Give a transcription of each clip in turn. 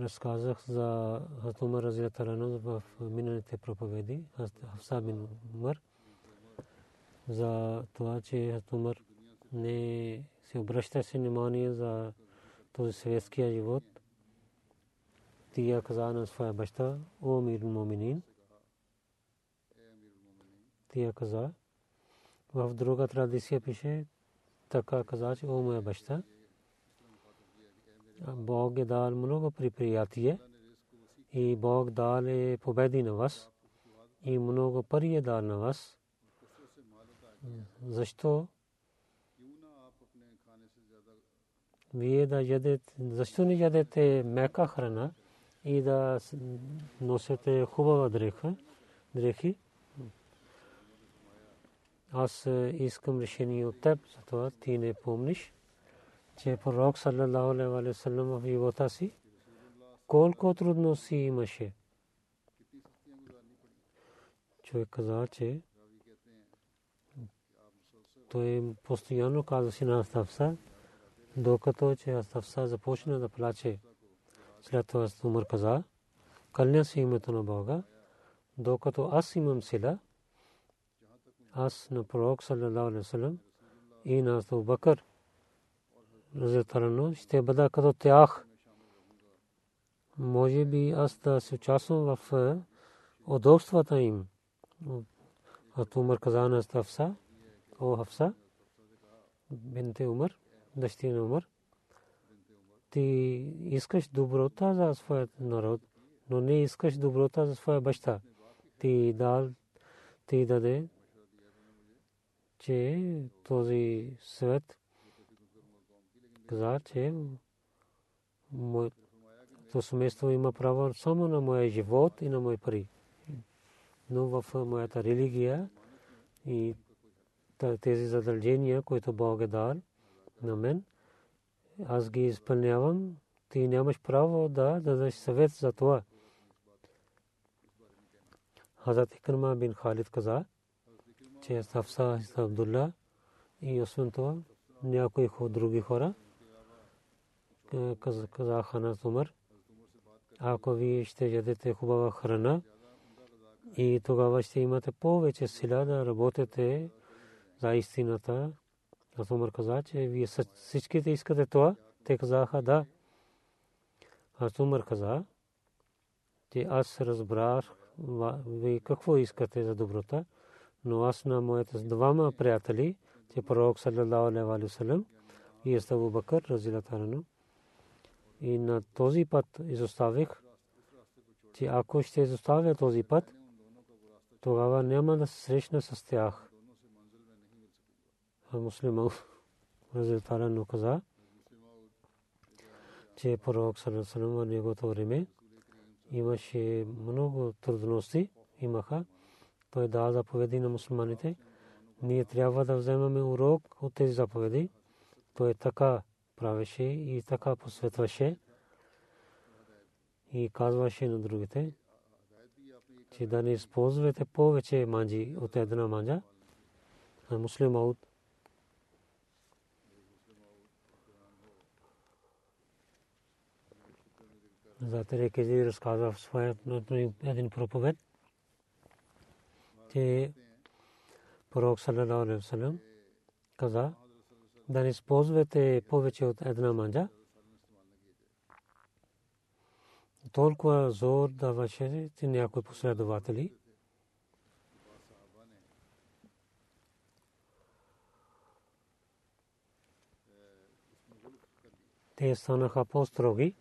Разказах за Хатумар Разиятарано в миналите проповеди, Хafsa бин Умар, за това, че Хатумар не се обръща се внимание за този светския живот. Тия каза на своя баща, о мир моминин. Тия каза, в друга традиция пише, така каза, че о моя баща, Бог е дал много приприятие и Бог дал е победи на вас и много пари е дал на вас. Защо? Вие да ядете, защо не ядете мека храна и да носите хубава дреха, дрехи? Аз искам решение от теб, затова ти не помниш че пророк саллалаху алейхи ва саллям в живота си колко трудности имаше. Човек каза, че той постоянно казваше на Астафса, докато че Астафса започна да плаче. След това Умар каза, кълня се името на Бога, докато аз имам сила, аз на пророк саллалаху алейхи ва саллям и на Абу Бакър разетарано, ще бъда като тях. Може би аз да се участвам в е, удобствата им. От Умар каза на Хафса, о Хафса, бинте Умар, дъщеря Умар, ти искаш доброта за своят народ, но не искаш доброта за своя баща. Ти дал, ти даде, че този свет каза, че моето семейство има право само на моя живот и на мои пари. Но в моята религия и тези задължения, които Бог е дал на мен, аз ги изпълнявам. Ти нямаш право да дадеш съвет за това. Хазрат Икрма бин Халид каза, че Хафса Абдулла и освен това някои други хора казаха на Умар, ако вие ще ядете хубава храна и тогава ще имате повече сила да работите за истината. Аз Умар каза, че вие всичките искате това. Те казаха да. Аз Умар каза, че аз разбрах ви какво искате за доброта, но аз на моите двама приятели, че пророк саллалаху алейхи ва саллям и Абу Бакър разилатарано и на този път изоставих, че ако ще изоставя този път, тогава няма да се срещна с тях. А муслиман Разилтарано каза, че пророк Салесалам в неговото време имаше много трудности, имаха. Той дава заповеди на мусулманите. Ние трябва да вземаме урок от тези заповеди. Той така правеше и така посветваше. и казваше на другите, че да не използвате повече манджи от една манджа. А муслим Ауд за Терекези разказва в своя един проповед, че пророк каза да не използвате повече от една манджа. Толкова зор даваше че някои последователи. Те станаха по-строги.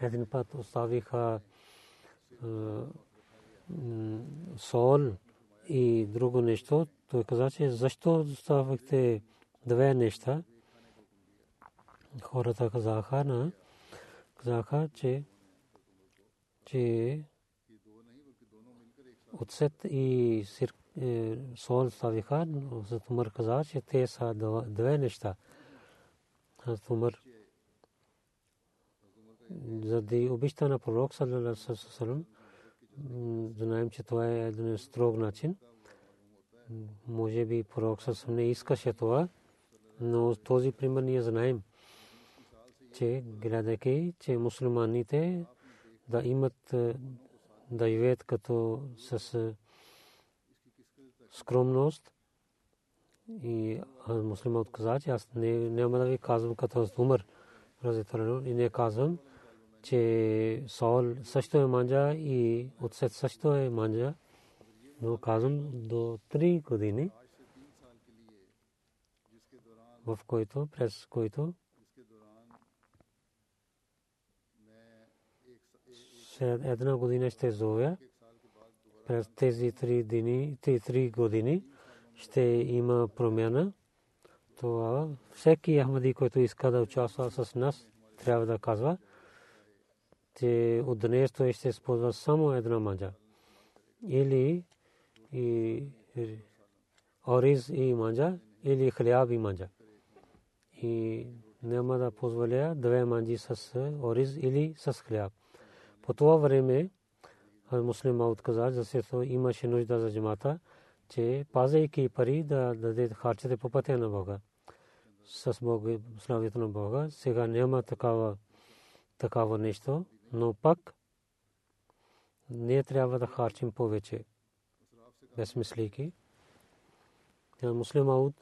Един път оставиха сол и друго нещо. Той каза, че защо оставихте две неща. Хората казаха, на, казаха, че, че отсет и сир, е, сол ставиха, за Умар каза, че те са две неща. Аз Умар заради обичта на пророк саллалаху знаем, че това е един строг начин. Може би пророк съвсем не искаше това, но този пример ние знаем, че гледайки, че мусулманите да имат да живеят като с скромност и мусулманът каза, че аз не, няма да ви казвам като умър, и не казвам, че Саул също е манджа и отсет също е манджа, но казвам до 3 години в който, през който след една година ще зовя. През тези три, дни, три години ще има промяна. Това всеки Ахмади, който иска да участва с нас, трябва да казва, че от днес той ще използва само една манджа. Или и ориз и манджа, или хляб и манджа и няма да позволя две манджи с ориз или с хляб. По това време муслима отказа, защото имаше нужда за джамата, че пазайки пари да даде харчите по пътя на Бога. С славите на Бога. Сега няма такава, такава нещо, но пак не трябва да харчим повече. Безмислики. Муслим Ауд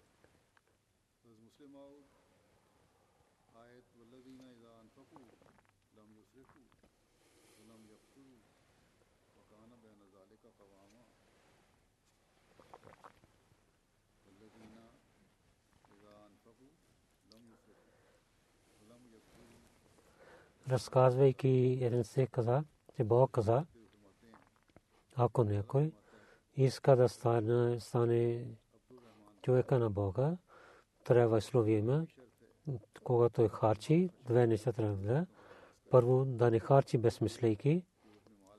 разказвайки един се каза, че Бог каза, ако някой иска да стане, стане човека на Бога, трябва словие има, когато е харчи, две неща трябва да Първо, да не харчи безмислейки.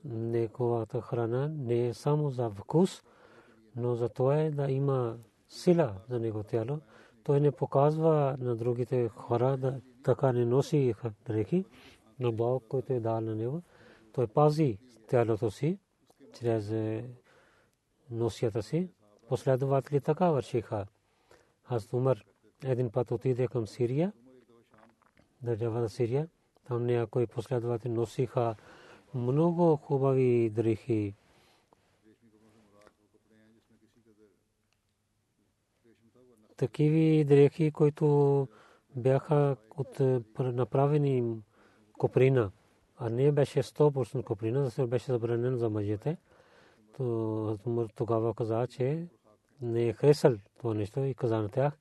Неговата храна не е само за вкус, но за това е да има сила за него тяло. Той не показва на другите хора да така не носи дрехи на Бог, който е дал на него. Той пази тялото си чрез е, носията си. Последователи така вършиха. Аз Умар един път отиде към Сирия, държавата Сирия. Там някои последователи носиха много хубави дрехи. Такиви дрехи, които бяха от направени коприна, а не беше 100% коприна, защото беше забранено за мъжете. То тогава каза, че не е хресал това нещо и каза на тях,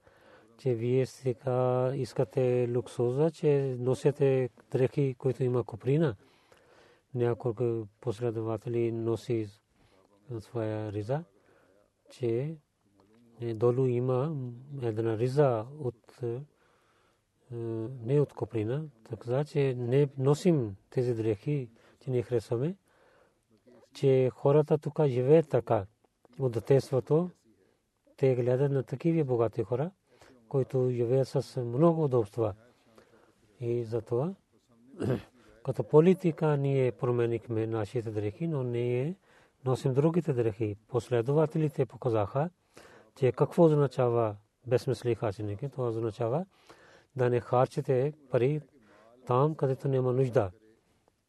че вие сега искате луксоза, че носите дрехи, които има коприна. Няколко последователи носи своя риза, че долу има една риза от не от коприна, така че не носим тези дрехи, че не харесваме, че хората тук живеят така от детството, те гледат на такива богати хора, които живеят с много удобства. И затова, като политика ние променихме нашите дрехи, но ние носим другите дрехи. Последователите показаха, че какво означава безсмисли харчене. Това означава да не харчите пари там, където няма нужда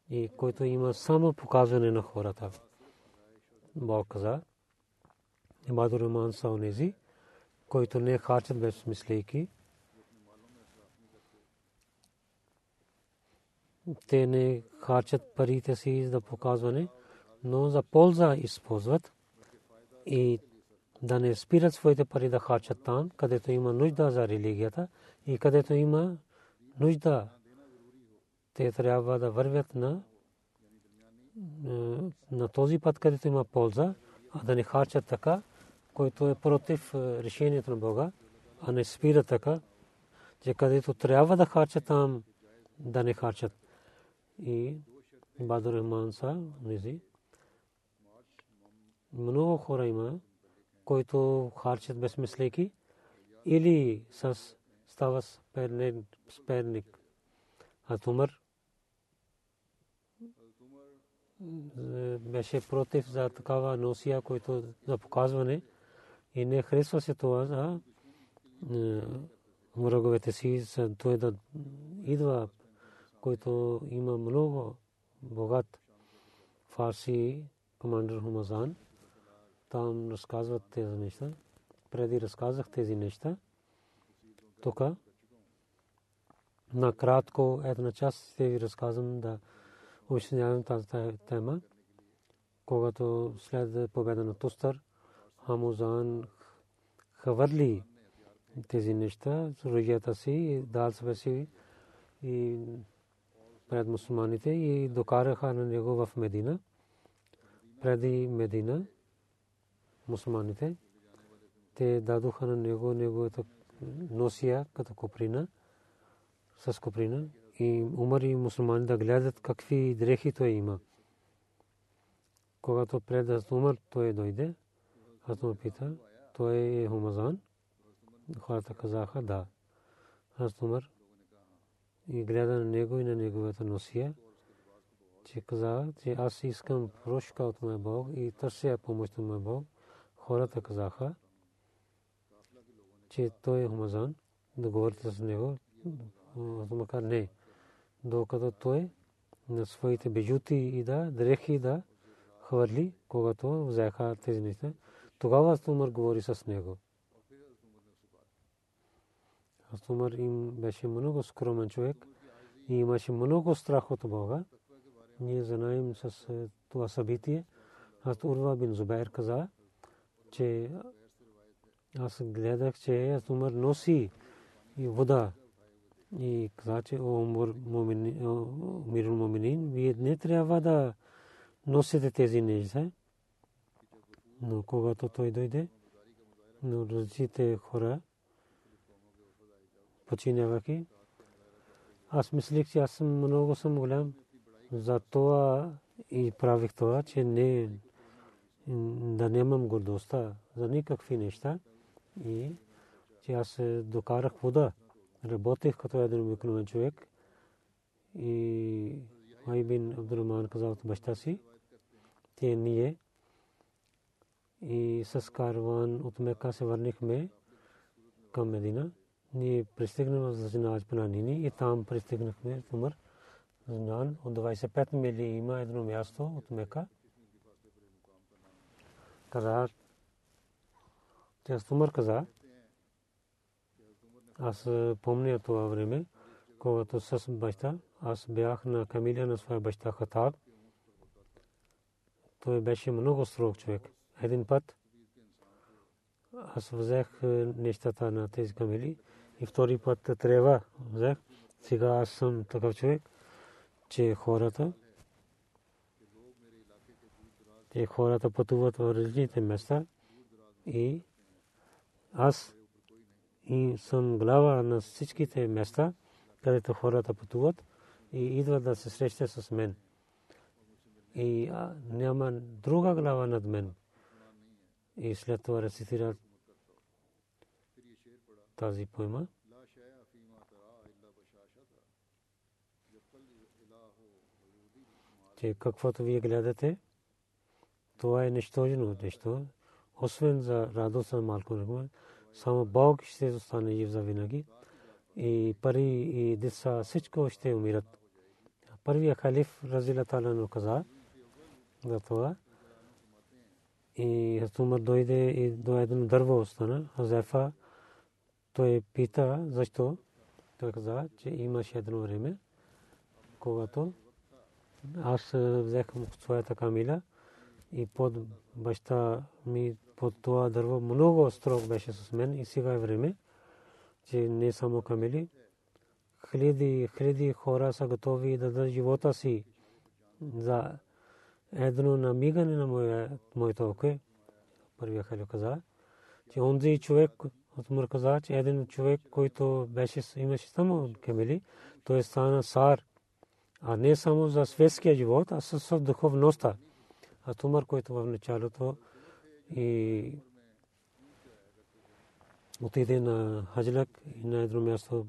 и който има само показване на хората. Бог каза, Ибаду Раман са онези, които не харчат безсмислейки. Те не харчат парите си за показване, но за полза използват и да не спират своите пари да харчат там, където има нужда за религията и където има нужда. Те трябва да вървят на, на този път, където има полза, а да не харчат така, който е против решението на Бога, а не спират така, че където трябва да харчат там, да не харчат. И Бадур Рахман са, много хора има, който харчат безмислейки или с става сперник. А Тумър беше против за такава носия, който за показване и не харесва се това за враговете си, той да идва, който има много богат фарси командир Хумазан там разказват тези неща. Преди разказах тези неща. Тук накратко една част ще ви разказвам да обяснявам тази тема. Когато след победа на Тустър, Хамузан хвърли тези неща, суржията си, дал себе си и пред мусулманите и докараха на него в Медина. Преди Медина мусулманите. Те дадоха на него неговата носия като коприна, с коприна. И умър и мусулмани да гледат какви дрехи той има. Когато пред умър, той дойде. Аз му пита, той е хумазан. Хората казаха да. Аз умър и гледа на него и на неговата носия че каза, че аз искам прошка от моя Бог и търся помощ от моя Бог хората казаха, че той е хумазан, да говорите с него, макар не, докато той на своите бежути и да, дрехи да хвърли, когато взеха тези неща. Тогава Астумър говори с него. Астумър им беше много скромен човек и имаше много страх от Бога. Ние знаем с това събитие. Аз Урва бин Зубайр каза, че аз гледах, че аз умър носи и вода. И каза, че о мирул моминин, вие не трябва да носите тези неща. Но когато той дойде, но различните хора, починяваки, аз мислих, че аз съм много съм голям. За това и правих това, че не да нямам гордостта за никакви неща и че аз докарах вода. Работех като един обикновен човек и Майбин Абдурман казал баща си, те ние и с карван от Мека се върнахме към Медина. Ние пристигнахме за Зинаজ Пананини и там пристигнахме в Умър. Знан от 25 мили има едно място от Мека каза, че Сумър каза, аз помня това време, когато с баща, аз бях на камилия на своя баща Хатаб. Той беше много строг човек. Един път аз взех нещата на тези камили и втори път трябва взех. Сега аз съм такъв човек, че хората те хората пътуват в различните места и аз и съм глава на всичките места, където хората пътуват и идват да се срещат с мен. И няма друга глава над мен. И след това рецитират тази поема. че каквото вие гледате, това е нищожно нещо. Освен за радост на малко само Бог ще остане жив за винаги. И пари и деца, всичко ще умират. Първия халиф Разила Талану каза за това. И Умар дойде и до едно дърво остана. Хазефа той пита защо. Той каза, че имаше едно време, когато аз взех своята камила и под баща ми под това дърво много строг беше с мен и сега е време, че не само камили, хиляди, хиляди хора са готови да дадат живота си за едно намигане на моето око. Първия халил каза, че онзи човек, Отмър каза, че един човек, който беше, имаше само камели, той стана сар, а не само за светския живот, а с духовността. А Тумар, който в началото и отиде на Хаджлак и на едно място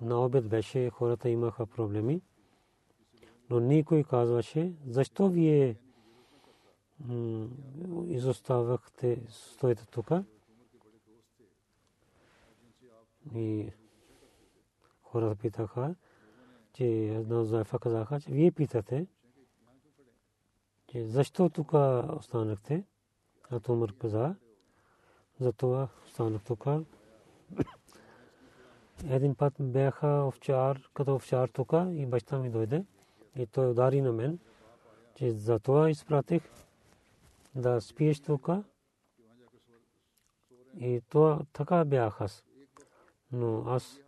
на обед беше, хората имаха проблеми. Но никой казваше, защо вие изоставахте, стоите тук. И хората питаха, че една заефа казаха, че вие питате, че защо тук останахте? А Тумър каза, затова останах тук. Един път бяха овчар, като овчар тук и баща ми дойде и той удари на мен, че за това изпратих да спиеш тук. И това така бях аз. Но аз,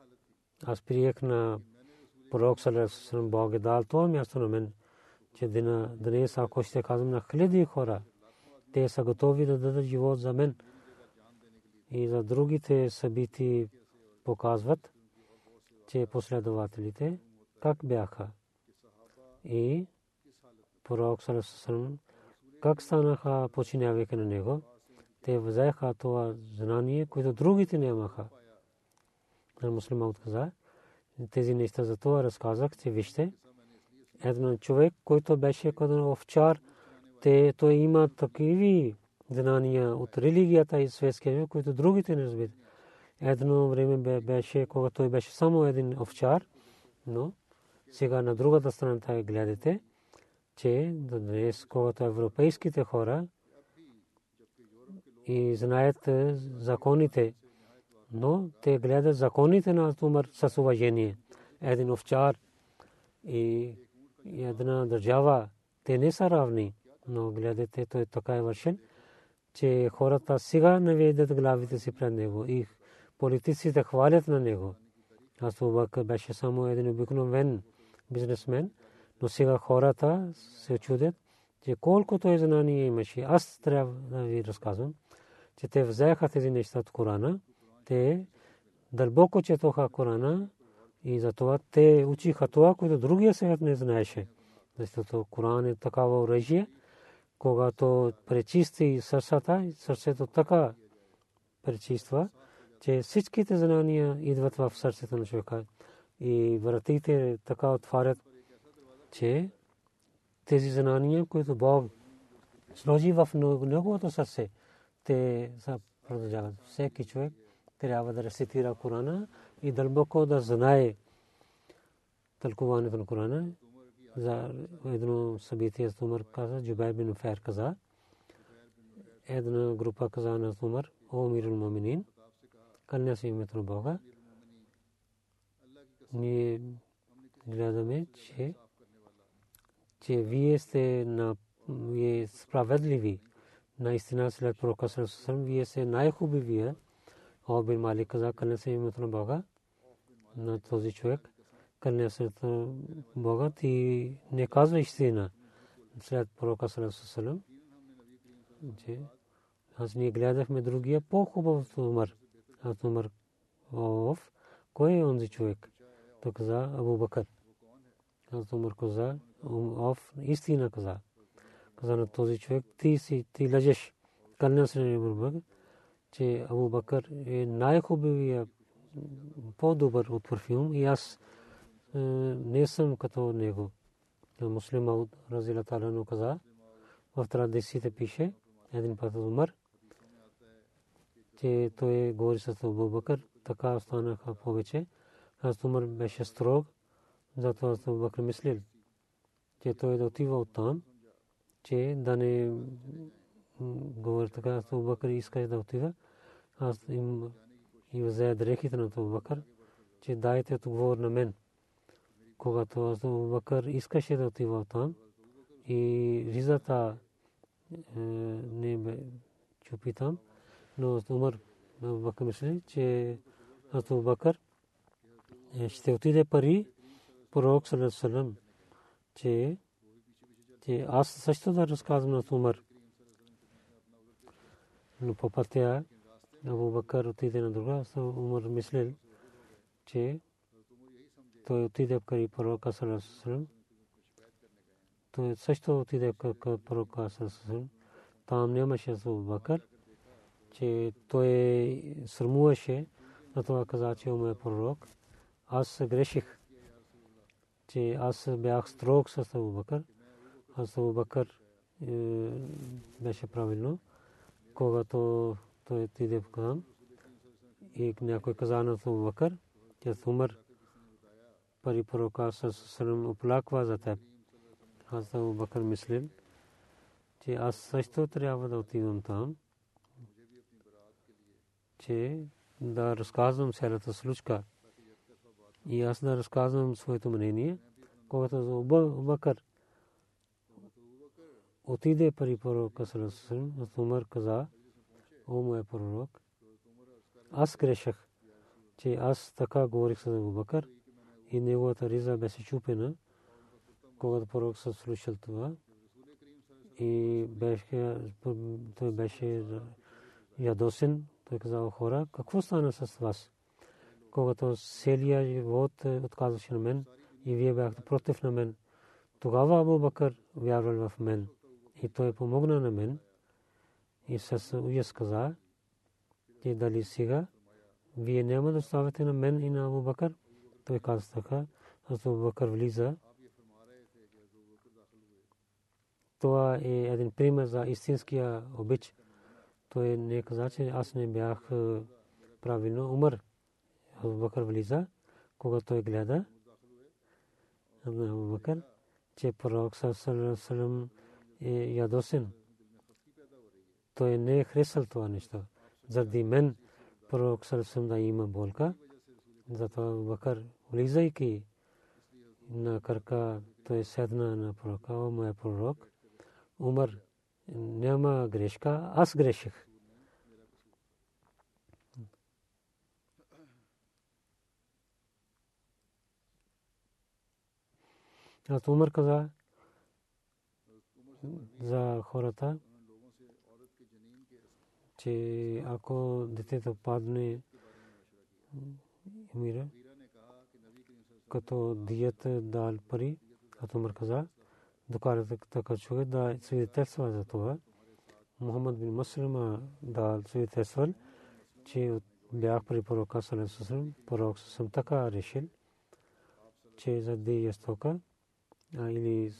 аз приех на пророк Салерасалам Бог е дал това място на мен, че днес ако ще казвам на хиляди хора, те са готови да дадат живот за мен и за другите събити показват, че последователите как бяха. И пророк Салерасалам как станаха починявайки на него, те взеха това знание, което другите нямаха. Муслиман каза, тези неща за това разказах, че вижте, един човек, който беше като овчар, те, той има такива знания от религията и светския, които другите не разбират. Едно време беше, когато той беше само един овчар, но сега на другата страна гледате, че днес, когато европейските хора и знаят законите, но те гледат законите на Умар с уважение. Един овчар и една държава, те не са равни, но гледате, той така е вършен, че хората сега не видят главите си пред него и политиците хвалят на него. Аз беше само един обикновен бизнесмен, но сега хората се чудят, че колкото е знание имаше. Аз трябва да ви разказвам, че те взеха тези неща от Корана, те дълбоко четоха Корана и затова те учиха това, което другия свят не знаеше. Защото Коран е такава оръжие, когато пречисти сърцата, сърцето така пречиства, че всичките знания идват в сърцето на човека. И вратите така отварят че тези знания, които Бог сложи в неговото сърце, те са продължават. Всеки човек трябва да рецитира Корана и дълбоко да знае тълкуването на Корана. За едно събитие с Умар каза, Джубай бин Фер каза, една група каза на Умар, о мирул муминин, кълня се името на Бога. Ние гледаме, че че вие сте на вие справедливи. Наистина след пророка Сърсъм, вие сте най-хубавия. Обин Малик каза, къде се името на Бога, на този човек. Къде се Бога, ти не казва истина след пророка Сърсъм. че аз ние гледахме другия по-хубав умър. Аз умър Ов. Кой е онзи човек? Той каза Абу Бакър. Аз умър каза, оф истина каза. Каза на този човек, ти си, ти лъжеш. Кълня се на Абу че Абу Бакър е най-хубавия, по-добър от парфюм и аз не съм като него. Муслим Мауд Разила Талану каза, в традициите пише, един път Умар, че той говори с Абу Бакър, така останаха повече. Аз Умар беше строг, затова Абу Бакър мислил, че той да отива от там, че да не говори така, Абу Бакър иска да отида. Аз им и взе дрехите на Абу Бакър, че дайте отговор на мен. Когато Бакър искаше да отива там и ризата не чупи там, но Умар Бакър мисли, че Абу Бакър ще отиде пари пророк Салам, че че аз също да разказвам на Умар. Но по пътя Абу отиде на друга, Умар мислил, че той отиде при пророка Салам. Той също отиде към пророка Салам. Там нямаше Абу Бакър, че той срамуваше, на това каза, че е пророк. Аз греших, че аз бях строг с Абу Бакър. Аз Абу Бакър е, беше правилно, когато той отиде в Кан и някой каза на Абу Бакър, че Умар пари пророка Салам оплаква за теб. Аз Абу Бакър мислил, че аз също трябва да отивам там, че да разказвам цялата случка и аз да разказвам своето мнение, когато Бакър отиде при пророка Салам, Умар каза, о мой пророк, аз грешах, че аз така говорих с Абу Бакър и неговата риза беше чупена, когато пророк се слушал това и беше, той беше ядосен, той казал хора, какво стана с вас? Когато целия живот отказваше на мен и вие бяхте против на мен, тогава Абу Бакър вярвал в мен и той помогна на мен и с уяз каза, че дали сега вие няма да оставите на мен и на Абу Бакър. Той каза така, Абу Бакър влиза. Това е един пример за истинския обич. Той не каза, че аз не бях правилно умър. Бакър влиза, когато той гледа. Бакър, че пророк салlallahu е ядосен. Той не е хресал това нещо. Заради мен пророк Сарасам да има болка. Затова Бакър, влизайки на кръка, той седна на пророка, о моя пророк. Умар, няма грешка, аз греших. Аз Умар каза за хората, че ако детето падне умира, като диета дал пари, като мърказа, докарате така човек да свидетелства за това. Мухаммад бин Маслама да свидетелствал, че бях при пророка Салесусалам, пророк съм така решил, че за да е стока, или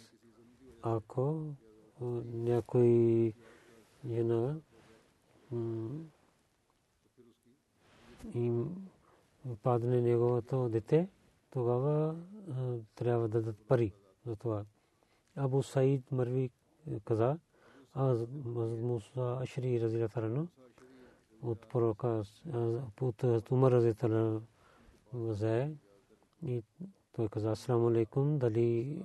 ако някой жена им падне неговото дете, тогава трябва да дадат пари за това. Абу Саид Марви каза, аз Муса Ашри Разила Тарано от пророка от Умар Разила Тарано взе и той каза, Асаламу алейкум, дали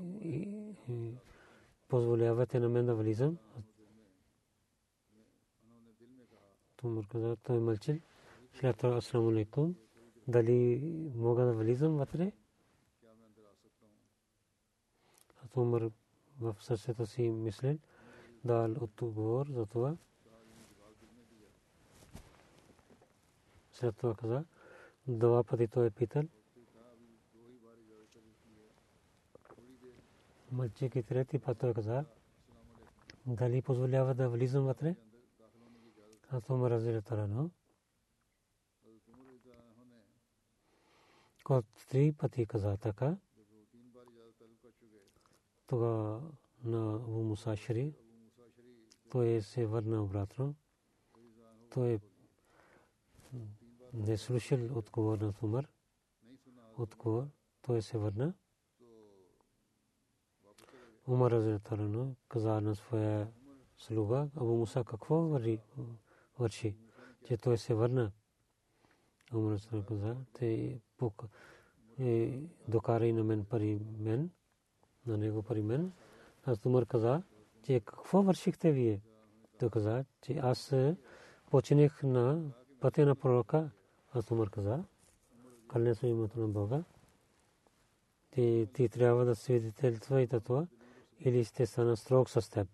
позволявате на мен да влизам? Умар каза, той мълчи. След алейкум, дали мога да влизам вътре? Умар в сърцето си мислен, дал отговор за това. След това каза, два пъти той е питал. Мълчейки трети път той каза, дали позволява да влизам вътре? Аз Разили Тарано. Кот три пъти каза така, Тога на Абу Муса Шари. Той се върна обратно. Той не слушал отговор на Умар. Отговор. Той се върна. Умар Разретарано каза на своя слуга, Абу Муса какво върши, че той се върна. Умар Разретарано каза, те докарай на мен пари мен, на него пари мен. Аз Умар каза, че какво вършихте вие? Той каза, че аз починех на пътя на пророка. Аз Умар каза, кълне се името на Бога. Ти, ти трябва да свидетелства и това, или ще стана строг с теб.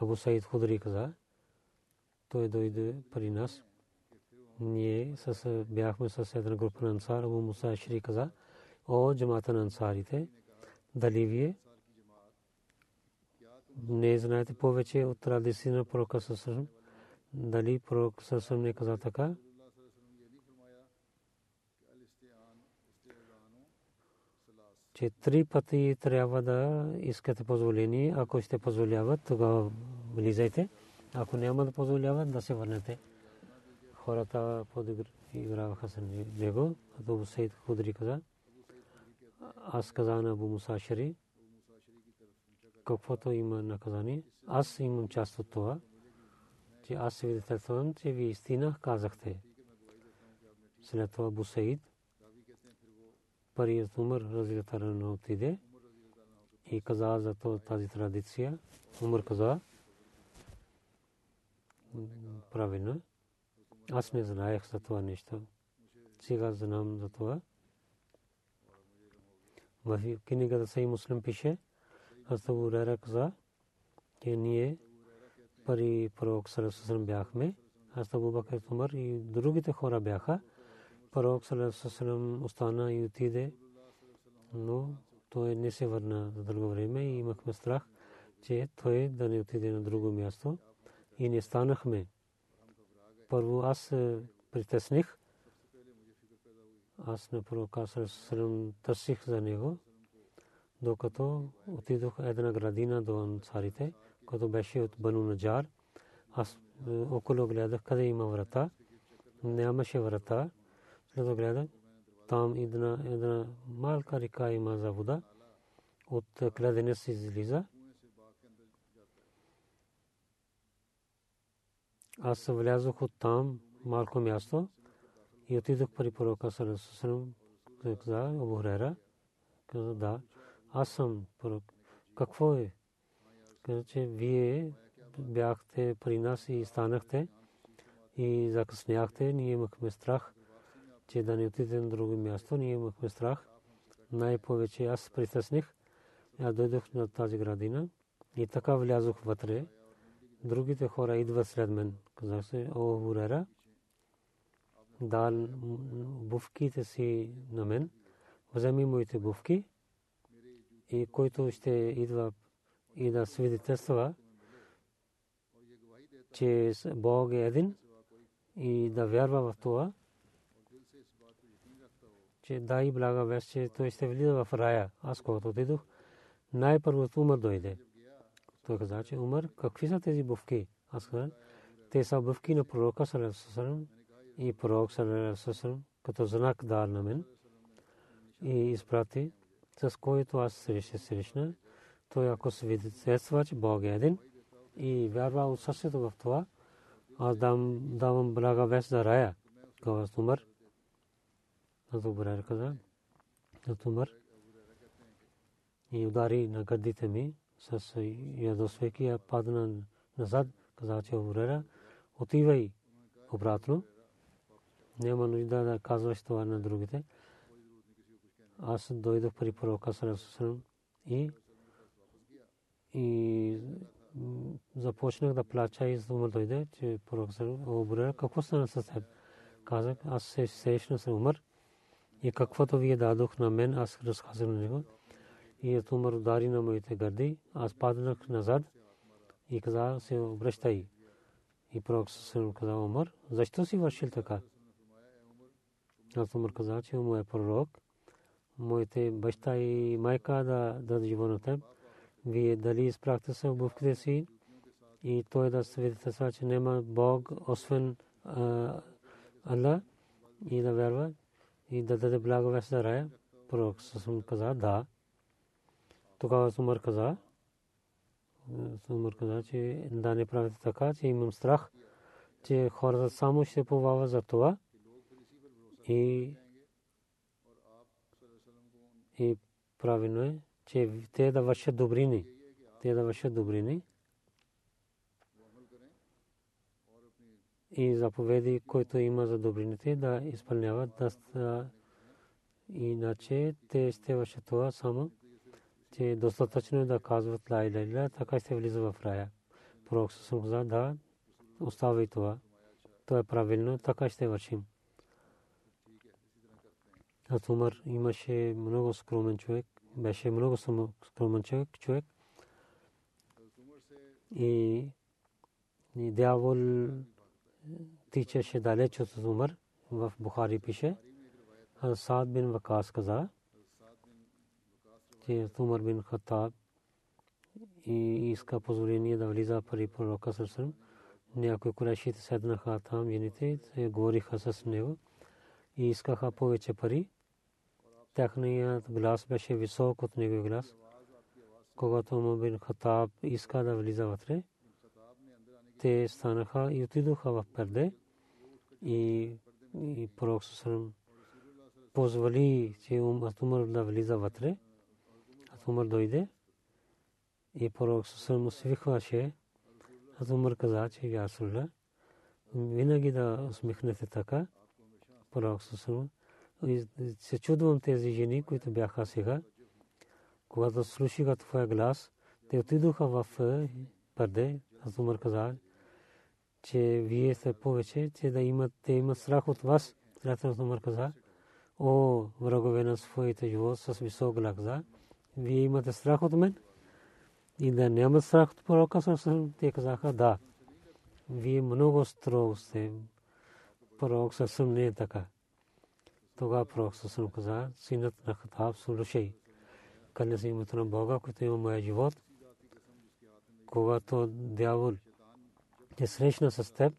Абу Саид Худри каза, той дойде при нас. Ние с, бяхме с една група на ансар. Абу Муса Шри каза, о джамата на ансарите, дали вие не знаете повече от традиция на пророка Сасрам. Дали пророк Сасрам не каза така? че три пъти трябва да искате позволение. Ако ще позволяват, тогава влизайте. Ако няма да позволяват, да се върнете. Хората подиграваха с него. Абу Сейд Худри каза. Аз каза на Абу Мусашари, каквото има наказание. Аз имам част от това, че аз свидетелствам, че ви истина казахте. След това Абу Саид първият Умар разилтарано отиде и каза за тази традиция. Умар каза, правилно. Аз не знаех за това нещо. Сега знам за това. В книгата Сай Муслим пише, аз Абу Рера каза, че ние пари пророк Сарасусам бяхме, аз Абу Бакр Умар и другите хора бяха. Пророк Салам остана и отиде, но той не се върна за дълго време и имахме страх, че той да не отиде на друго място и не станахме. Първо аз притесних, аз на пророка Салам търсих за него, докато отидох една градина до ансарите, който беше от Бану Наджар. Аз около гледах къде има врата. Нямаше врата. След гледах, там една, малка река има за вода. От кладене се излиза. Аз влязох от там малко място и отидох при пророка Салесусалам. Каза, Абу каза, да, аз съм пророк. Какво е? Каза, че вие бяхте при нас и станахте и закъсняхте. Ние имахме страх че да не отидем на друго място. Ние имахме страх. Най-повече аз притесних. Аз дойдох на тази градина и така влязох вътре. Другите хора идват след мен. Казах се, о, Хурера, дал бувките си на мен. Вземи моите бувки и който ще идва и да свидетелства, че Бог е един и да вярва в това, че дай блага вест, че той ще влиза в рая. Аз когато отидох, най-първо Умар дойде. Той каза, че Умар, какви са тези бувки? Аз казах, те са бувки на пророка Салерасасалам и пророк Салерасасалам, като знак дар на мен. И изпрати, с който аз среща срещна, той ако свидетелства, че Бог е един и вярва отсъствието в това, аз давам блага вест за рая. Каза Умар, Хазрат Бурайра каза, Умар и удари на гърдите ми с ядосвеки, падна назад, каза, че Бурайра, отивай обратно. Няма нужда да казваш това на другите. Аз дойдох при пророка Сарасусалам и и започнах да плача и Умар дойде, че пророк Сарасусалам, какво стана с теб? Казах, аз се срещна с Умар и каквото вие дадох на мен, аз разказвам на него. И Умар удари на моите гърди, аз паднах назад и каза, се обръщай. И пророк съм каза, Умар, защо си вършил така? Аз Умар каза, че му е пророк, моите баща и майка да дадат живот на теб. Вие дали изпрахте се обувките си и той да свидетелства, че няма Бог, освен Аллах и да вярва и да даде благовест за рая. Пророк Сусум каза, да. Тогава Умар каза, Умар каза, че да не правите така, че имам страх, че хората само ще повава за това и и правилно е, че те да вършат добрини. Те да вършат добрини. И заповеди, които има за добрините, да изпълняват, да иначе те ще вършат това само, че достатъчно е да казват ла иля така ще влиза в рая. Пророк съм казал, да, остави това. Това е правилно, така ще вършим. Аз Умар имаше много скромен човек, беше много скромен човек, човек. И, и дявол тичаше далеч от Умар, в Бухари пише. Саад бин Вакас каза, че Умар бин Хаттаб и иска позволение да влиза при пророка Сърсърм. Някои корешите седнаха там, жените, говориха с него и искаха повече пари. Тяхният глас беше висок от него глас. Когато Умар Хатаб иска да влиза вътре, те станаха и отидоха в перде и, и пророк Сусрам позволи, че Умар да влиза вътре. Умар дойде и пророк Сусрам усвихваше. Умар каза, че я винаги да усмихнете така. Пророк Сусрам се чудвам тези жени, които бяха сега. Когато слушаха твоя глас, те отидоха в Парде. Аз Умар каза, че вие сте повече, че да имат, те имат страх от вас. След Умар каза, о, врагове на своите живот с висок глас, вие имате страх от мен? И да нямат страх от пророка, те казаха, да. Вие много строго сте. Пророк съвсем не е така. Тогава пророк Сусам каза, синът на Хатаб, слушай, къде си името на Бога, който има моя живот, когато дявол е срещна с теб,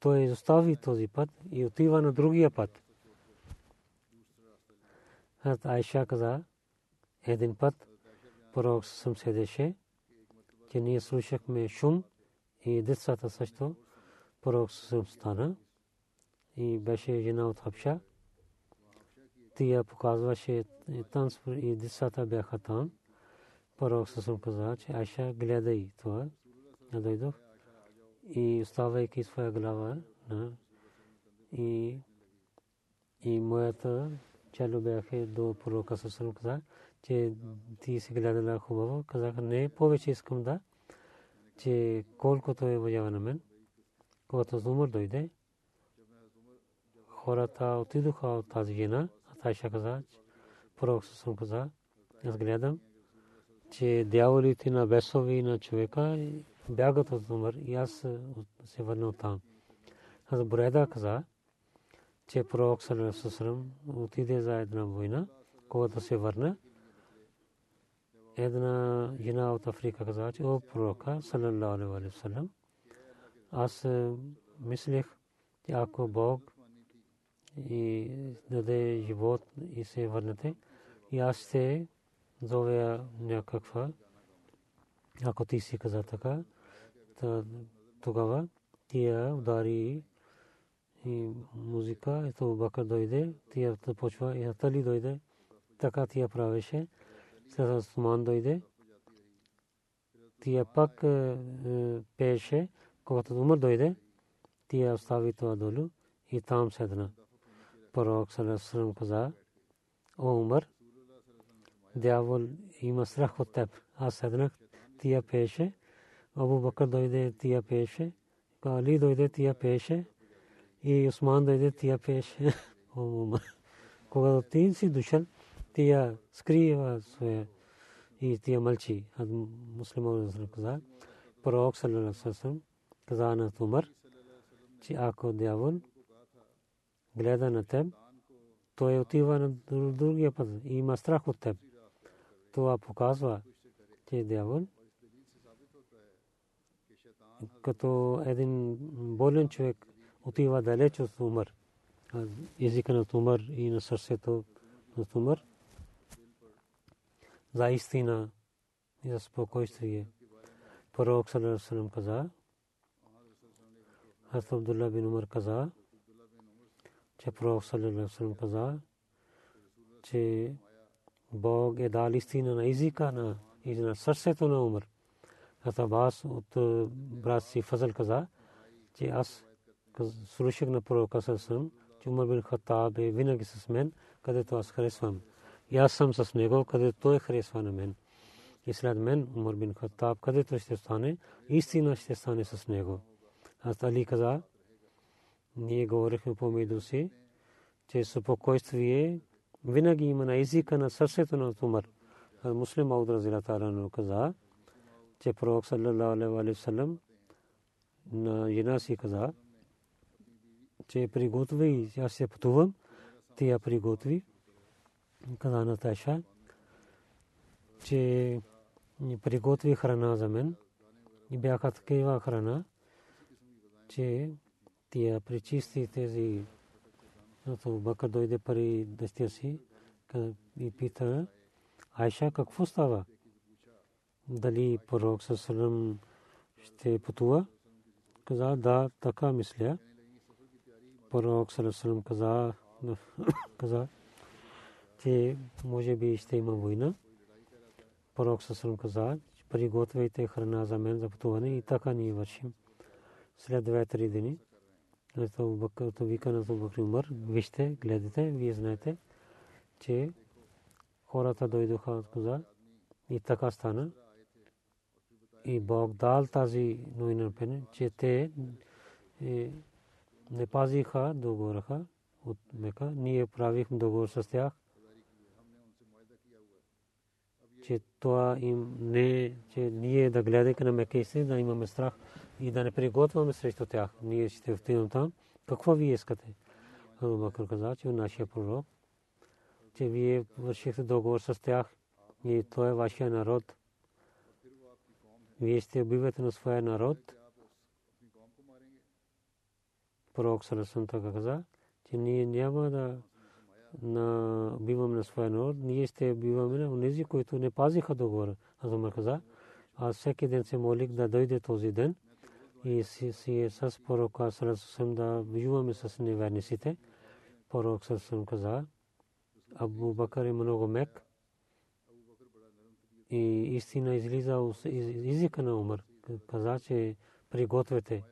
той изостави този път и отива на другия път. Айша каза, един път пророк Сусам седеше, че ние слушахме шум и децата също. Пророк Сусам стана и беше жена от Хапша тия показваше там и децата бяха там. Пророк съм каза, че Айша гледай това. Я дойдох и оставайки своя глава и и моята чело бяха до пророка съм каза, че ти си гледала хубаво. Казах, не, повече искам да, че колкото е въжава на мен. Когато Зумър дойде, хората отидоха от тази жена, Айша каза, пророк съм каза, аз гледам, че дяволите на бесови на човека бягат от умър и аз се върна там. Аз Бреда каза, че пророк Салам отиде за една война, когато се върна. Една жена от Африка каза, че о пророка, салаллаху алейhi вассалам, аз мислех, че ако Бог и даде живот и се върнете. И аз ще зовя някаква, ако ти си каза така, тогава тия удари и музика, ето Бакър дойде, тия почва и Атали дойде, така тия правеше. След Осман дойде, тия пак пееше, когато Умар дойде, тия остави това долу и там седна пророк Салесалам каза, о Умар, дявол има страх от теб. Аз седнах, тия пеше, Абу Бакър дойде, тия пеше, Али дойде, тия пеше, и Осман дойде, тия пеше. О Умар, когато ти си дошъл, тия скрива своя и тия мълчи. Муслиман каза, пророк Салесалам каза на Умар, че ако дявол гледа на теб той отива на другия път и има страх от теб. Това показва, че дявол като един болен човек отива далеч от умър. Езика на умър и на сърцето на умър. За истина и за спокойствие. Пророк Салерасалам каза, Хазрат Абдулла бин Умар каза, че пророк Салерасалам каза, че Бог е дал истина на езика на, и на сърцето на умър. Хазрат Абас от брат си Фазал каза, че аз слушах на пророка Салерасалам, че Умар бин Хаттаб е винаги с мен, където аз харесвам. И аз съм с него, където той харесва на мен. И след мен Умар бин Хаттаб, където ще стане, истина ще стане с него. Аз Али каза, ние говорихме помежду си, че спокойствие винаги има на езика на сърцето на Умар. Муслим Ауд Разилатара каза, че пророк саллалаху алейхи вассалам на жена си каза, че приготви, аз се пътувам, тя приготви, каза на Таша, че приготви храна за мен и бяха такива храна, че тя пречисти тези Зато Бакър дойде пари дъщеря си и пита Айша какво става? Дали пророк Сасалам ще пътува? Каза да, така мисля. Пророк Сасалам каза, каза, че може би ще има война. Пророк Сасалам каза, приготвяйте храна за мен за пътуване и така ние вършим. След две-три дни то Бакър, то вика на Бакр Умар, вижте, гледате, вие знаете, че хората дойдоха от Куза и така стана. И Бог дал тази новина че те не пазиха договораха от Мека. Ние правихме договор с тях, че това им не, че ние да гледаме на Мека да имаме страх и да не приготвяме срещу тях. Ние ще отидем там. Какво вие искате? Бакр каза, че нашия пророк, че вие вършихте договор с тях и то е вашия народ. Вие ще убивате на своя народ. Пророк Саласан така каза, че ние няма да на убиваме на своя народ, ние ще убиваме на тези, които не пазиха договора. Аз каза, аз всеки ден се молих да дойде този ден – и си с пророка Салесусам да воюваме с неверниците. Пророк Салесусам каза, Абу Бакър е много мек и истина излиза от езика на Умар. Каза, че пригответе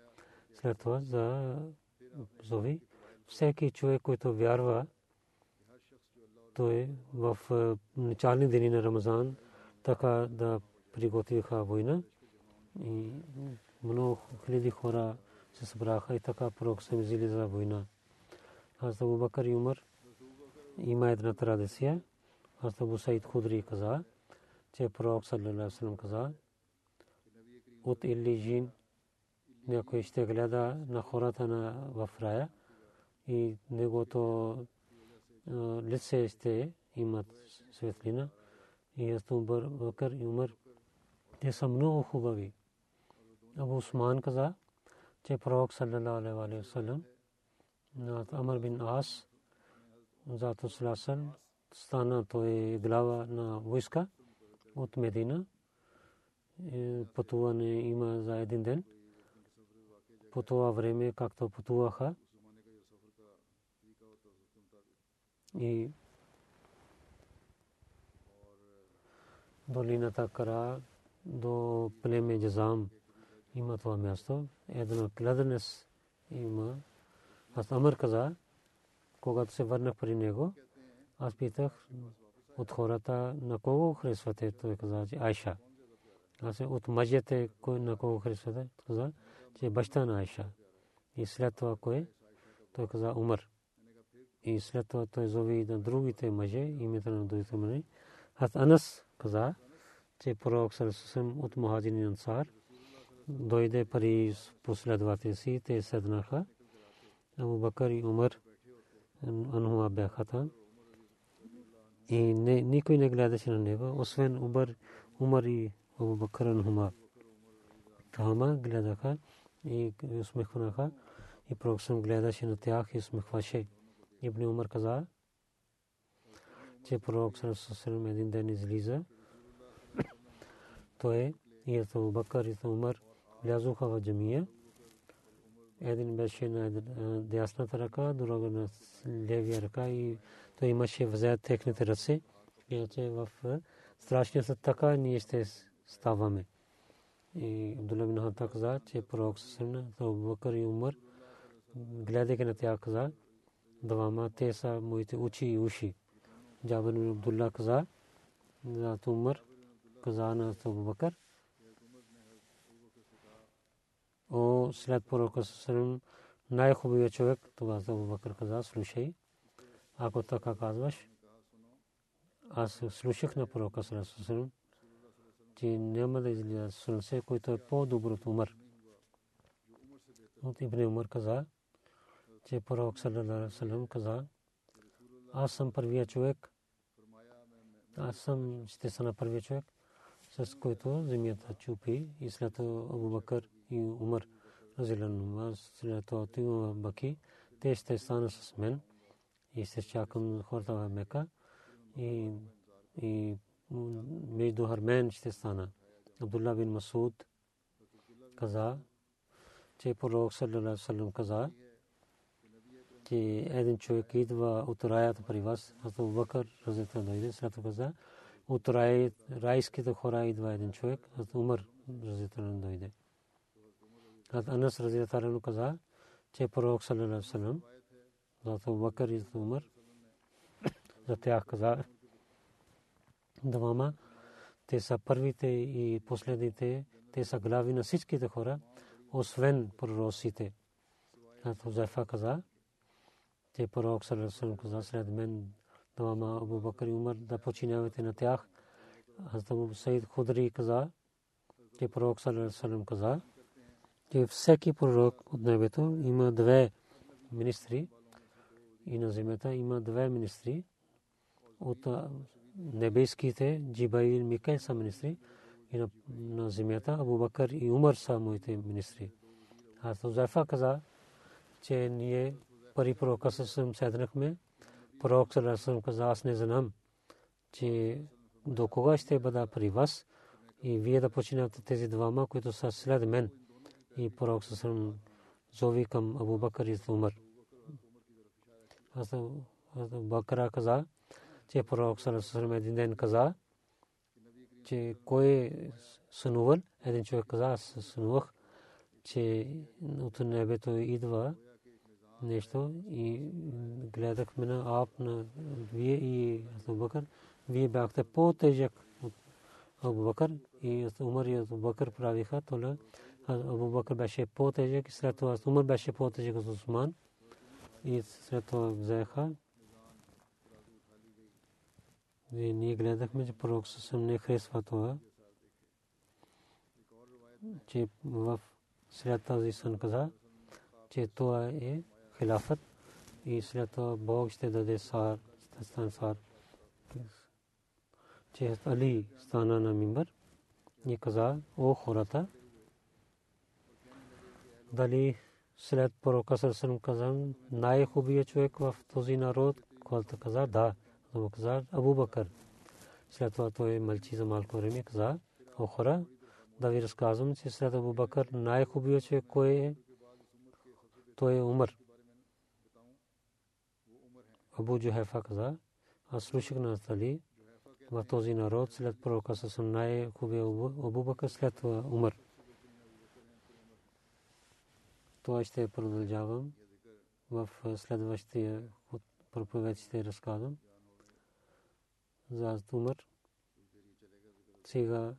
след това за зови. Всеки човек, който вярва, той в начални дни на Рамазан така да приготвиха война и много хиляди хора се събраха и така пророк се взели за война. Аз Абу Бакър и Умар има една традиция. Аз Абу Саид Худри каза, че пророк саллалаху каза, от Илlijin някой ще гледа на хората на в рая и негото лице ще имат светлина. И аз Бакър и Умар те са много хубави. Абу Усман каза, че пророк саллалаху алейхи вассалам Амр бин Ас зато сласан стана той глава на войска от Медина. Пътуване има за един ден. По това време, както пътуваха, и долината Кара до племе Джазам има това място. Една кледенес има. Аз Амър каза, когато се върнах при него, аз питах от хората на кого харесвате. Той каза, че Айша. Аз от мъжете на кого харесвате. Каза, че баща на Айша. И след това кой? Той каза Умар. И след това той зови и на другите мъже, името на другите мъже. Аз Анас каза, че пророк Сарасусам от Мухаджин Ансар дойде при последователи си, те седнаха. Абу Бакър и Умар анхума бяха там. И не, никой не гледаше на него, освен Умар, Умар и Абу Бакр анхума. Тама гледаха и усмихванаха и пророк гледаше на тях и усмихваше. Ибн Умар каза, че пророк Сърсърм един ден излиза. Той и Абу Бакър и Умар влязоха в джамия. Един беше на дясната ръка, друга на левия ръка и той имаше взет техните ръце. Иначе в страшния съд така ние ще ставаме. И Абдулла бин Хата каза, че пророк Сърсърм, Абу Бакър и Умар, гледайки на тях каза, двама те са моите очи и уши. Джабир бин Абдулла каза, за Умар, каза на Абу Бакър, о след пророка Сърм, най-хубавият човек, това за Абу Бакър каза, слушай, ако така казваш, аз слушах на пророка Сърм, че няма да излиза слънце, който е по-добър от. От Ибн Умар каза, че пророк Салам каза, аз съм първия човек, аз съм, ще стана първия човек, с който земята чупи и след това Абу Бакър и Умар разилан след това Тима Баки, те ще станат с мен и ще чакам хората в Мека и, и между Хармен ще стана. Абдулла бин Масуд каза, че пророк Салам каза, че един човек идва от раята при вас, Абу Бакър разета дойде, след това каза, от рай, райските хора идва един човек, от Умар разета дойде. От Анас разета каза, че пророк салlallahu алейhi вассалам, за Абу Бакър и Умар, за тях каза, двама, те са първите и последните, те са глави на всичките хора, освен пророците. Ато Зайфа каза, те пророк салlallahu каза след мен двама Абу Бакър и Умар да починявате на тях. Аз Абу Саид Худри каза, че пророк салlallahu каза, че всеки пророк от небето има две министри и на земята има две министри от небеските Джибаил Микаил са министри и на, на земята Абу Бакър и Умар са моите министри. Аз Зайфа каза, че ние пари пророка съм седнахме. Пророк Салесалам каза, аз не знам, че до кога ще бъда при вас и вие да починете тези двама, които са след мен. И пророк Салесалам зови към Абу Бакър и Умар. Аз Бакъра каза, че пророк Салесалам един ден каза, че кой е сънувал, един човек каза, аз сънувах, че от небето идва нещо и гледахме на Аб на вие и Абу Бакър. Вие бяхте по-тежък от Абу Бакър и Умар и Абу Бакър правиха това. Абу Бакър беше по-тежък, след това Умар беше по-тежък от Усман и след това взеха. И ние гледахме, че пророк съвсем не харесва това, че в след тази сън каза, че това е хилафът и след това Бог ще даде сар, ще стане сар. Че Али стана на мимбър и каза, о хората, дали след пророка Сърсърм каза, най-хубавият човек в този народ, който каза, да, това каза Абу Бакър. След това той мълчи за малко време, каза, о хора, да ви разказвам, че след Абу Бакър най-хубавият човек кой е, той е Умар. Абу Джухайфа каза, аз слушах на Али в този народ след пророка с най-хубавия Абу Бакър след Умар. Това ще продължавам в следващия проповед ще разказвам за Умар. Сега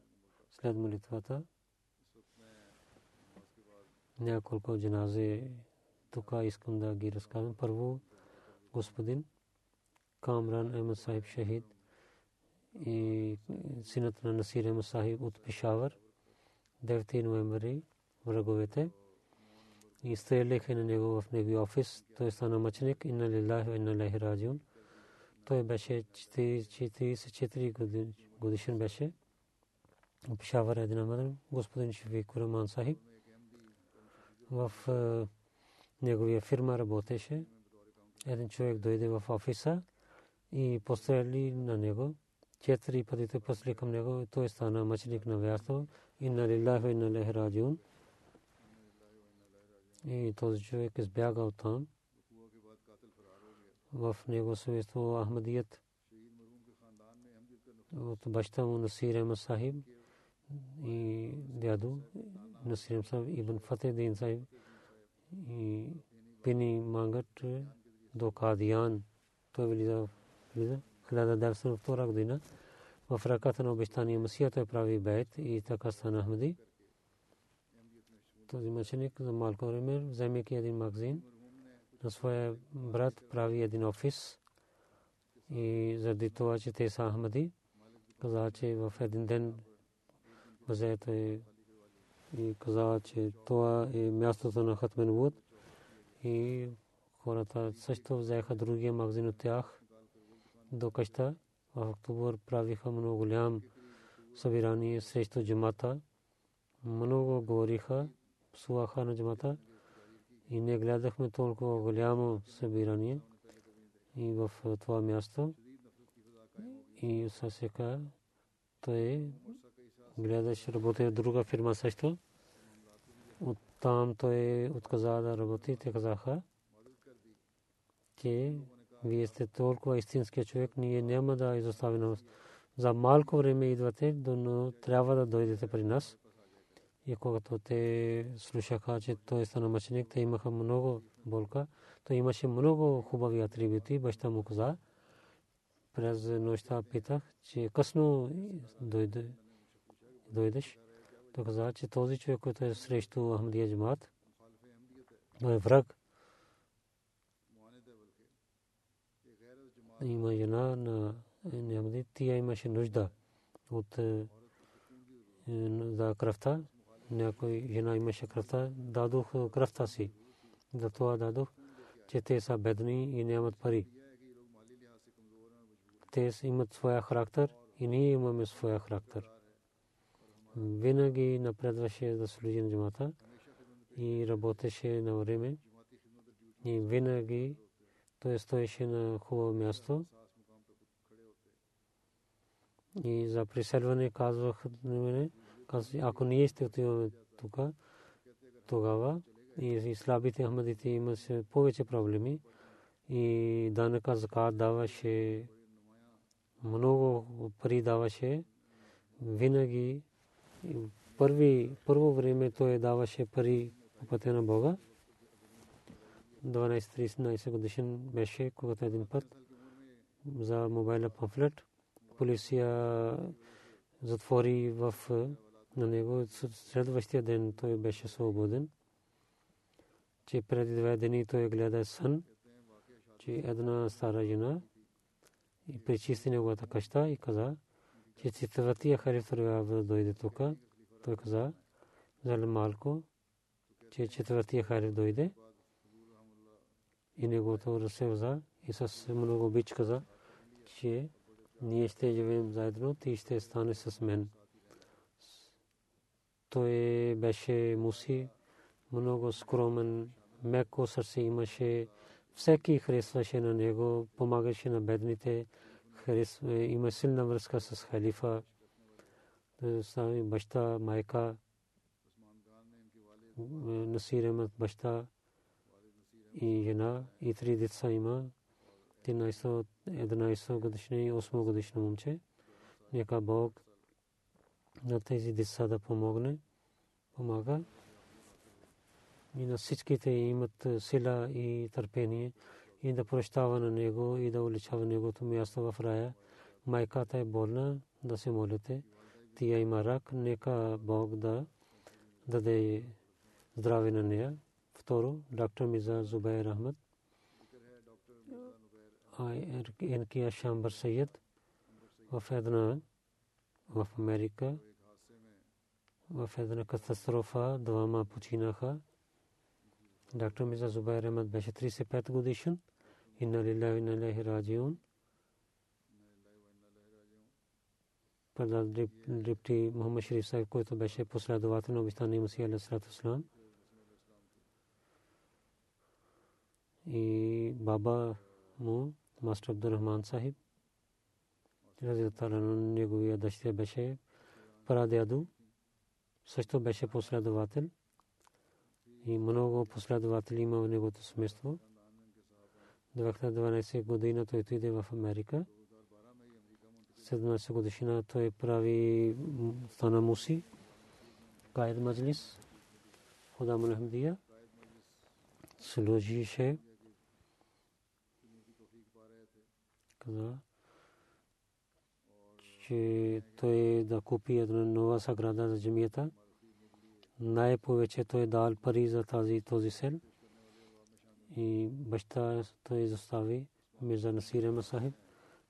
след молитвата няколко джаназе тук искам да ги разказвам. Първо господин Камран Ахмед Сахиб Шахид и синът на Насир Ахмед Сахиб от Пешавър 9 ноември враговете и стреляха на него в неговия офис. Той стана мъченик. Инна лилахи ва инна илайхи раджиун. Той беше 44 годишен беше. Пешавър един амадан, господин Шифик Раман Сахиб. В неговия фирма работеше. Един човек дойде в офиса и пострели на него. Четири пъти той пострели към него. Той стана мъченик на вярство. Инна лилахи ва инна илайхи раджиун. И този човек избягал там. В него семейство Ахмадият от баща му Насир Ахмад Сахиб и дядо Насир Ахмад Ибн Фатeh Сахиб и Пини Мангат до Кадиян. Той влиза, влиза 1902 година. В ръката на обещания Масия той прави бейт и така стана Ахмади този мъченик за малко време, вземайки един магазин, на своя брат прави един офис и заради това, че те са Ахмади, каза, че в един ден взе той и каза, че това е мястото на Хатмен Вуд и хората също взеха другия магазин от тях до къща. В октомври правиха много голям събирание срещу джамата. Много говориха псуваха на джамата и не гледахме толкова голямо събирание и в това място. И сега той гледаше работи в друга фирма също. От там той отказа да работи. Те казаха, че вие сте толкова истинския човек, ние няма да изоставим за малко време идвате, но трябва да дойдете при нас. И когато те слушаха, че той стана мъченик, те имаха много болка. Той имаше много хубави атрибути. Баща му каза, през нощта питах, че късно дойде, дойдеш. Той каза, че този човек, който е срещу Ахмадия Джамат, той е враг. Има жена на Ахмади, тя имаше нужда от е, за кръвта някой жена имаше кръвта, дадох кръвта си. За това дадох, че те са бедни и нямат пари. Те имат своя характер и ние имаме своя характер. Винаги напредваше да служи на джамата и работеше на време. И винаги той стоеше на хубаво място. И за преселване казвах на мене, ако ние ще отиваме тук, тогава и слабите ахмадите имаше повече проблеми и данъка закат даваше много пари даваше винаги първи, първо време той даваше пари по пътя на Бога 12-13 годишен беше когато един път за мобилен памфлет полиция затвори в на него. Следващия ден той беше свободен, че преди две дни той гледа сън, че една стара жена и пречисти неговата къща и каза, че четвъртия хариф трябва да дойде тук. Той каза, за малко, че четвъртия хариф дойде и неговото ръце вза и с много бич каза, че ние ще живеем заедно, ти ще стане с мен. Той беше муси, много скромен, меко сърце имаше. Всеки харесваше на него, помагаше на бедните. Има силна връзка с халифа, баща, майка, Насир баща и жена и три деца има. 11 годишни и 8 годишно момче. Нека Бог на тези деца да помогне, помага. И на всичките имат сила и търпение и да прощава на него и да уличава неговото място в рая. Майката е болна, да се молите. Тия има рак, нека Бог да даде здраве на нея. Второ, доктор Миза Зубайр Ахмад. Енкия Шамбар Сайед в една в Америка в една катастрофа двама починаха Доктор Миза Зубайр Ахмад беше 35 годишен. Инна лилляхи инна илайхи раджиун. Пърдал Дрипти Мухаммад Шериф Сайб, който беше последовател на обитания Масия Алейхиссалату Ислам. И баба му, мастер Абдурахман Сахиб, Разилтара неговия дъщеря беше прадяду, също беше последовател и много последователи има в неговото семейство. 2012 година той отиде в Америка. 17 годишна той прави стана муси, кайд маджлис, худа Мулахмдия, служише, каза, че той да купи една нова саграда за джамията. Най-повече той дал пари за тази този сел. И баща той застави Мирза Насир Масахиб,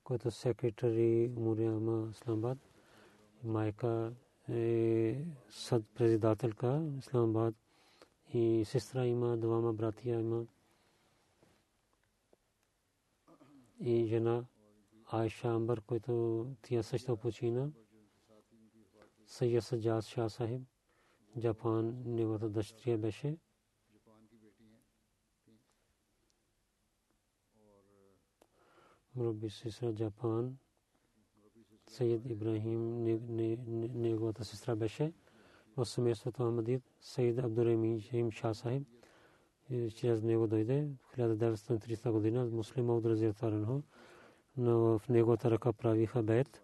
който е секретари Муриама Исламабад. Майка е съд председателка Исламабад и сестра има двама братия има и жена Айша Амбър, който тя също почина. Сайя Саджад Шah Сахиб, Джапан, неговата дъщеря беше. Мруби сестра Джапан, Сайед Ибрахим, неговата сестра беше. В семейството Ахмадид, Сайед Абдурамин Шах Сахиб, чрез него дойде в 1930 година, муслима от Разиятаран но в неговата ръка правиха бед.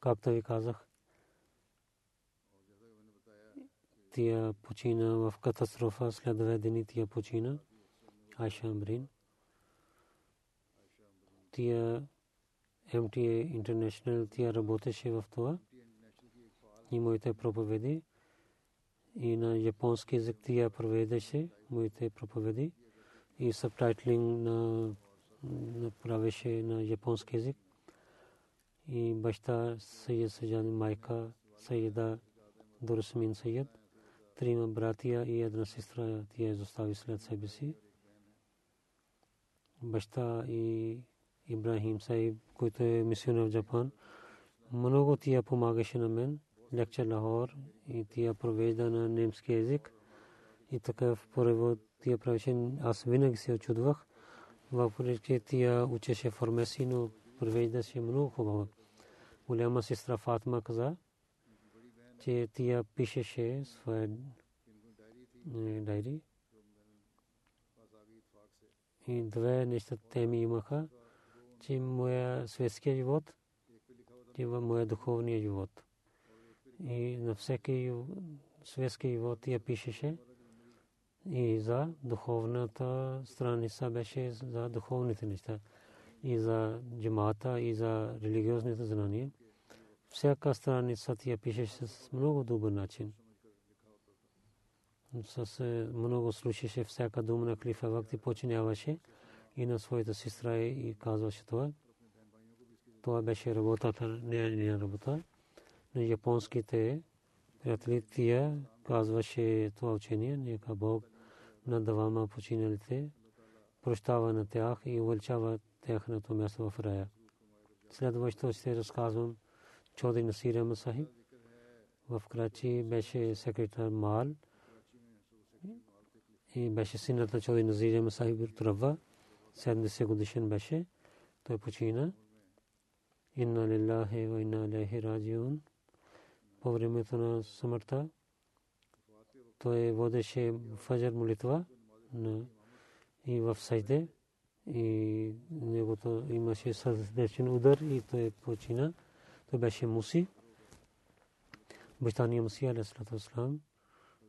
Както ви казах, тия почина в катастрофа, след две дни тия почина, Айша Амрин. Тия MTA International, тия работеше в това и моите проповеди и на японски език тия проведеше моите проповеди и субтайтлинг на правеше на японски език. И баща Сайед Саджан, майка Сайеда Дурсмин Сайед, трима братия и една сестра тя изостави след себе си. Баща и Ибрахим Сайб, който е мисионер в Джапан, много тия помагаше на мен лекчер Лахор и тия провежда на немски език. И такъв превод тия правеше. Аз винаги се очудвах. Въпреки тия учеше формеси, но провеждаше много хубаво. Голяма сестра Фатма каза, че тия пишеше своя дайри. И две неща теми имаха, че моя светския живот и моя духовния живот и на всеки светски живот я пишеше и за духовната страница беше за духовните неща и за джамата и за религиозните знания. Всяка страница тя пишеше с много добър начин. С е, много слушаше всяка дума на Клифа Вакти починяваше и на своята сестра и казваше това. Това беше работата, не е работа японските приятели тия казваше това учение, нека Бог на двама починалите прощава на тях и увеличава тяхното място в рая. Следващо ще разказвам Чоди Насира Масахиб. В Крачи беше секретар Мал и беше синът на Чоди Назира Масахиб Трава. 70 годишен беше. Той почина. Инна лиллахи ва инна илайхи раджиун по времето на смъртта. Той водеше фаджар молитва и в сайде и негото имаше сърдечен удар и той почина. Той беше муси. Бащания Муси, алейхиссалам,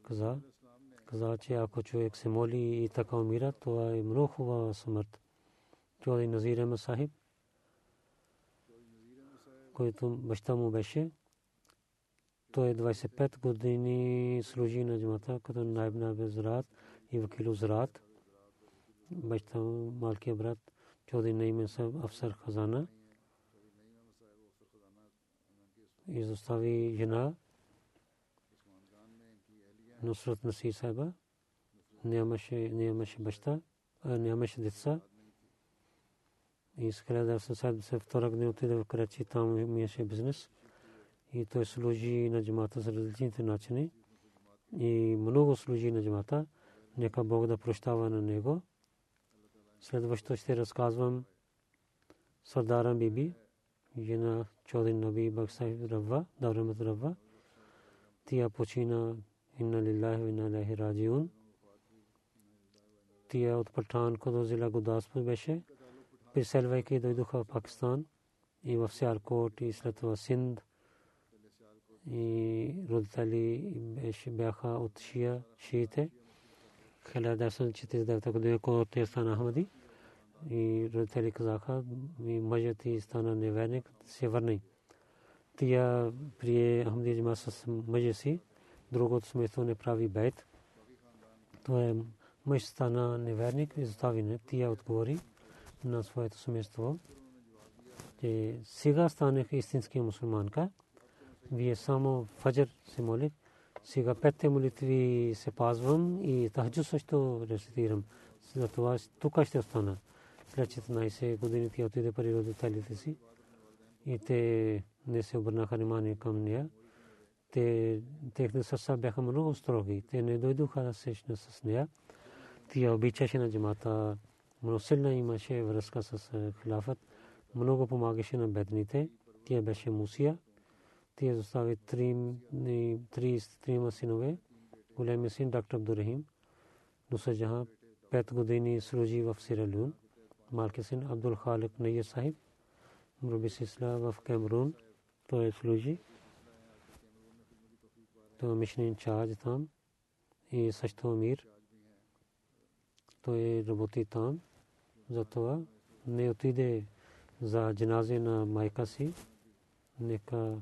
каза, каза, че ако човек се моли и така умира, това е много хубава смърт. Това е Назир Масахиб, който баща му беше. Той 25 е години служи на джамата като найб на Безрат и вакил Зрат. Баща малкият брат Чоди Наимен Саб Афсар Хазана. Изостави жена Нусрат Наси Сайба. Нямаше, нямаше баща, нямаше деца. И с 1972 година отиде в Карачи, там имаше бизнес. И той служи на джамата с различните начини. И много служи на джамата. Нека Бог да прощава на него. Следващо ще разказвам Сардаран Биби, жена Чодин Наби Баксай Рава, Даврамат Рава. Тя почина Инна лиллахи ва инна илайхи раджиун. Тя от Патанкот до зила Гудаспур беше. Преселвайки дойдоха в Пакистан и в Сиаркот и след това Синд. И родители беше, бяха от Шия, шиите. 1949 година, когато те стана Ахмади. И родители казаха, и мъжът ти стана неверник, се върни. Тя прие Ахмади джама с мъжа си другото семейство не прави бейт. То е мъж стана неверник и застави не. Тия отговори на своето семейство, че сега станах истински мусулманка. Вие само фаджр се молих. Сега петте молитви се пазвам и тахджу също рецитирам. Затова тук ще остана. След 14 години тя отиде при родителите си и те не се обърнаха внимание към нея те, техните сърца бяха много строги. Те не дойдоха да срещна с нея. Тя обичаше на джамата. Много силна имаше връзка с е, хилафът. Много помагаше на бедните. Тя беше мусия. Тя застави три, три, трима синове. Големия син доктор Абдурахим. Дуса Джаха пет години служи в Сиралюн. Малкият син Абдул Халик Найя Сахиб. Мруби Сисла в Камерун. Той служи той мишен инчарж там и също мир. Той работи там. Затова не отиде за джаназе на майка си. Нека